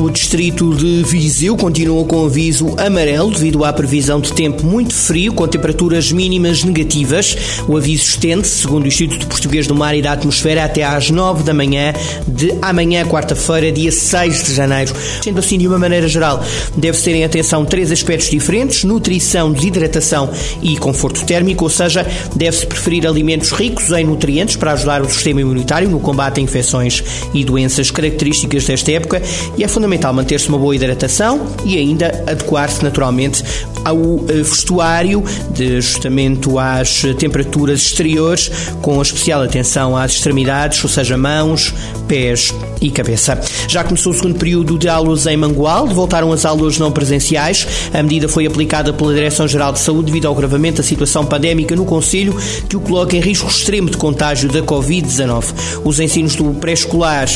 O distrito de Viseu continua com aviso amarelo devido à previsão de tempo muito frio, com temperaturas mínimas negativas. O aviso estende-se, segundo o Instituto Português do Mar e da Atmosfera, até às 9 da manhã de amanhã, quarta-feira, dia 6 de janeiro. Sendo assim, de uma maneira geral, deve-se ter em atenção três aspectos diferentes: nutrição, desidratação e conforto térmico, ou seja, deve-se preferir alimentos ricos em nutrientes para ajudar o sistema imunitário no combate a infecções e doenças características desta época e é fundamental fundamental manter-se uma boa hidratação e ainda adequar-se naturalmente ao eh, vestuário, de ajustamento às temperaturas exteriores, com especial atenção às extremidades, ou seja, mãos, pés e cabeça. Já começou o segundo período de aulas em Mangualde, voltaram as aulas não presenciais. A medida foi aplicada pela Direção-Geral de Saúde devido ao agravamento da situação pandémica no Conselho, que o coloca em risco extremo de contágio da Covid-19. Os ensinos do pré-escolar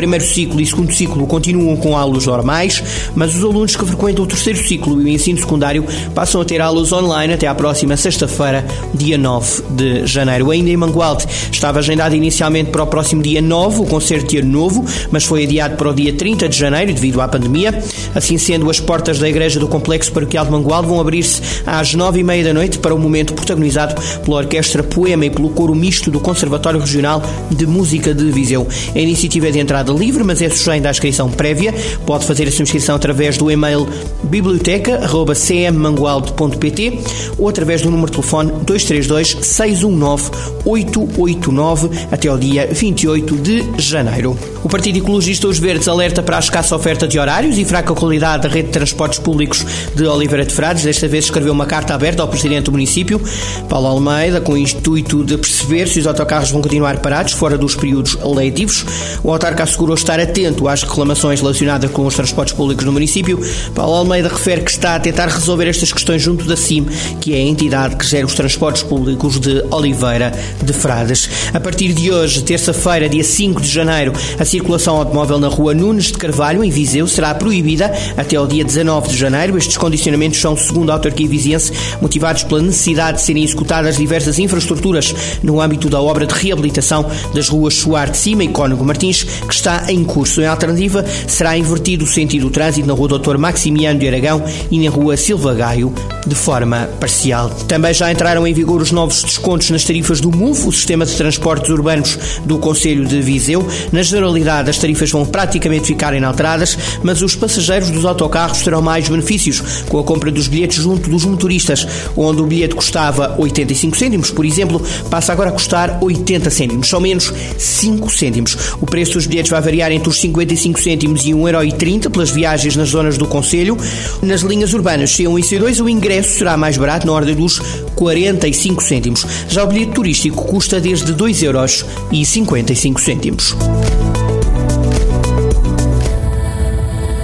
primeiro ciclo e segundo ciclo continuam com aulas normais, mas os alunos que frequentam o terceiro ciclo e o ensino secundário passam a ter aulas online até à próxima sexta-feira, dia 9 de janeiro. Ainda em Mangualde estava agendado inicialmente para o próximo dia 9 o concerto de Ano Novo, mas foi adiado para o dia 30 de janeiro devido à pandemia. Assim sendo, as portas da igreja do Complexo Paroquial de Mangualde vão abrir-se às 9 e meia da noite para o momento protagonizado pela Orquestra Poema e pelo coro misto do Conservatório Regional de Música de Viseu. A iniciativa é de entrada entrada livre, mas é sujeita à inscrição prévia. Pode fazer a sua inscrição através do e-mail biblioteca.cmmangualde.pt ou através do número de telefone 232 619 889 até ao dia 28 de janeiro. O Partido Ecologista Os Verdes alerta para a escassa oferta de horários e fraca qualidade da rede de transportes públicos de Oliveira de Frades. Desta vez escreveu uma carta aberta ao Presidente do município, Paulo Almeida, com o intuito de perceber se os autocarros vão continuar parados fora dos períodos leitivos. O autarca assegurou estar atento às reclamações relacionadas com os transportes públicos no município. Paulo Almeida refere que está a tentar resolver estas questões junto da CIM, que é a entidade que gera os transportes públicos de Oliveira de Frades. A partir de hoje, terça-feira, dia 5 de janeiro, a circulação automóvel na rua Nunes de Carvalho, em Viseu, será proibida até ao dia 19 de janeiro. Estes condicionamentos são, segundo a autarquia viziense, motivados pela necessidade de serem executadas diversas infraestruturas no âmbito da obra de reabilitação das ruas Soar de Cima e Cónigo Martins, que está em curso. Em alternativa, será invertido o sentido do trânsito na rua Doutor Maximiano de Aragão e na rua Silva Gaio, de forma parcial. Também já entraram em vigor os novos descontos nas tarifas do MUF, o Sistema de Transportes Urbanos do Conselho de Viseu. Na generalidade, as tarifas vão praticamente ficar inalteradas, mas os passageiros dos autocarros terão mais benefícios com a compra dos bilhetes junto dos motoristas, onde o bilhete custava 85 cêntimos, por exemplo, passa agora a custar 80 cêntimos, são menos 5 cêntimos. O preço dos bilhetes vai variar entre os 55 cêntimos e 1,30€ pelas viagens nas zonas do Conselho. Nas linhas urbanas C1 e C2 o ingresso será mais barato, na ordem dos 45 cêntimos. Já o bilhete turístico custa desde 2,55€.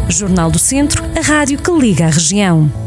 Jornal do Centro, a rádio que liga a região.